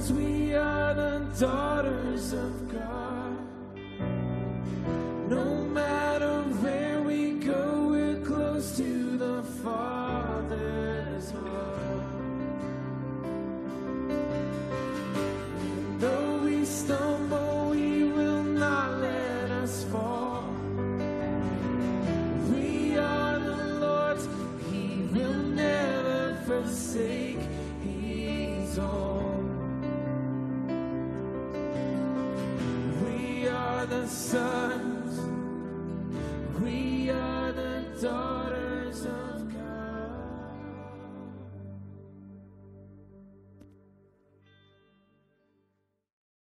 sons, we are the daughters of God.